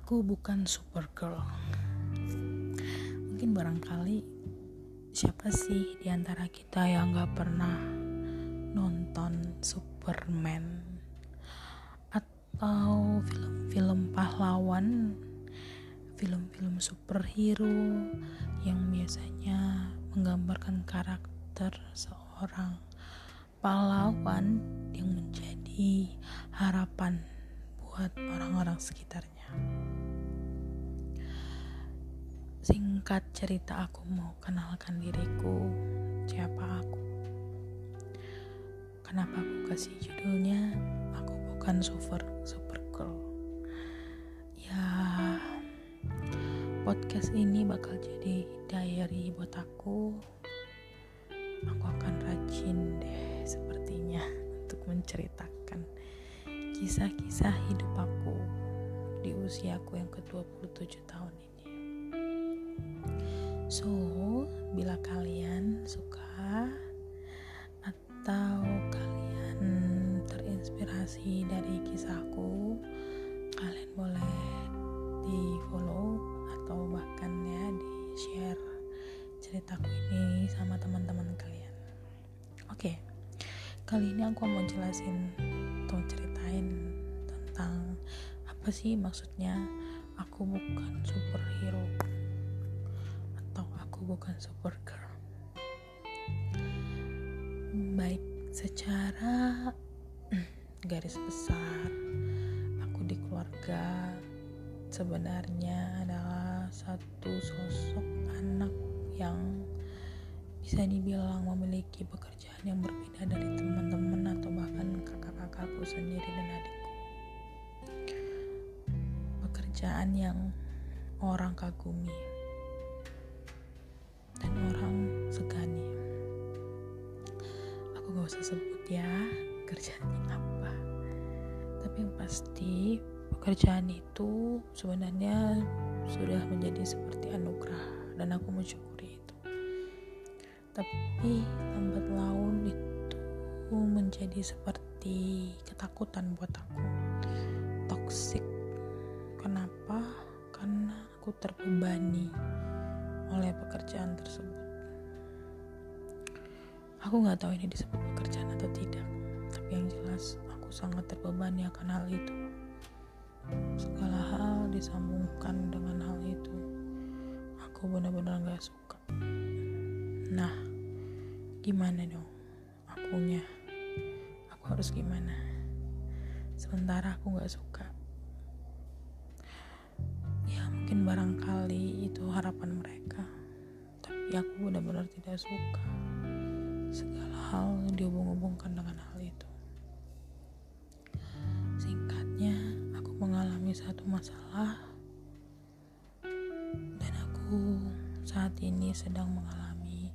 Aku bukan Supergirl. Mungkin barangkali siapa sih di antara kita yang gak pernah nonton Superman atau film-film pahlawan, film-film superhero yang biasanya menggambarkan karakter seorang pahlawan yang menjadi harapan buat orang-orang sekitarnya. Singkat cerita aku mau kenalkan diriku, siapa aku. Kenapa aku kasih judulnya Aku bukan super super girl. Ya, podcast ini bakal jadi diary buat aku. Aku akan rajin deh sepertinya untuk menceritakan kisah-kisah hidup aku di usiaku yang ke-27 tahun ini. So, bila kalian suka atau kalian terinspirasi dari kisahku, kalian boleh di follow atau bahkan ya di share ceritaku ini sama teman-teman kalian. Oke, kali ini aku mau jelasin atau ceritain tentang apa sih maksudnya? Aku bukan superhero. Atau aku bukan supergirl. Baik secara garis besar aku di keluarga sebenarnya adalah satu sosok anak yang bisa dibilang memiliki pekerjaan yang berbeda dari teman-teman kakak-kakakku sendiri dan adikku. Pekerjaan yang orang kagumi dan orang segani. Aku gak usah sebut ya kerjaannya apa. Tapi yang pasti pekerjaan itu sebenarnya sudah menjadi seperti anugerah dan aku mensyukuri itu tapi lambat laun itu menjadi seperti ketakutan buat aku. Toxic. Kenapa? Karena aku terbebani oleh pekerjaan tersebut. Aku nggak tahu ini disebut pekerjaan atau tidak tapi yang jelas aku sangat terbebani akan hal itu. Segala hal disambungkan dengan hal itu. Aku benar-benar gak suka. Nah gimana dong? Akunya. aku harus gimana? Sementara aku gak suka. Ya mungkin barangkali itu harapan mereka. Tapi aku benar-benar tidak suka segala hal dihubung-hubungkan dengan hal itu. Singkatnya aku mengalami satu masalah. Dan aku saat ini sedang mengalami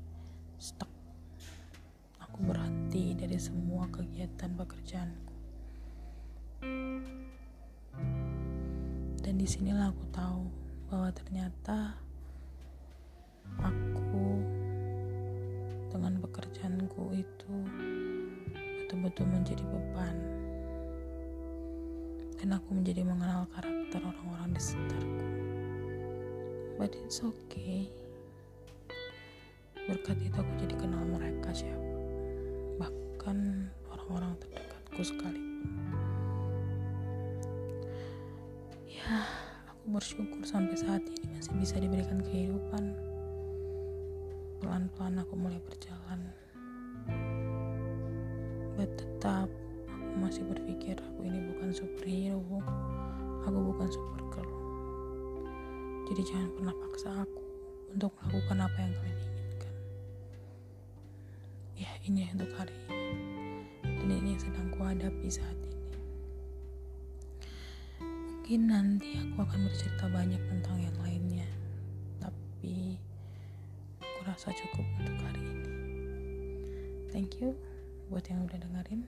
stuck. Aku berhenti dari semua kegiatan pekerjaanku. Dan di sinilah aku tahu bahwa ternyata aku dengan pekerjaanku itu betul-betul menjadi beban. Dan aku menjadi mengenal karakter orang-orang di sekitarku. But it's okay. Berkat itu aku jadi kenal mereka siapa. Bahkan orang-orang terdekatku sekalipun. Ya, aku bersyukur sampai saat ini masih bisa diberikan kehidupan. Pelan-pelan aku mulai berjalan. But tetap aku masih berpikir aku ini bukan superhero. Aku bukan supergirl. Jadi jangan pernah paksa aku untuk melakukan apa yang kalian inginkan. Ya ini untuk hari ini. Dan ini yang sedang kuhadapi saat ini. Mungkin nanti aku akan bercerita banyak tentang yang lainnya. Tapi aku rasa cukup untuk hari ini. Thank you buat yang udah dengerin.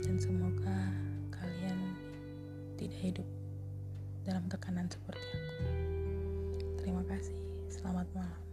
Dan semoga kalian tidak hidup dalam tekanan seperti aku. Terima kasih. Selamat malam.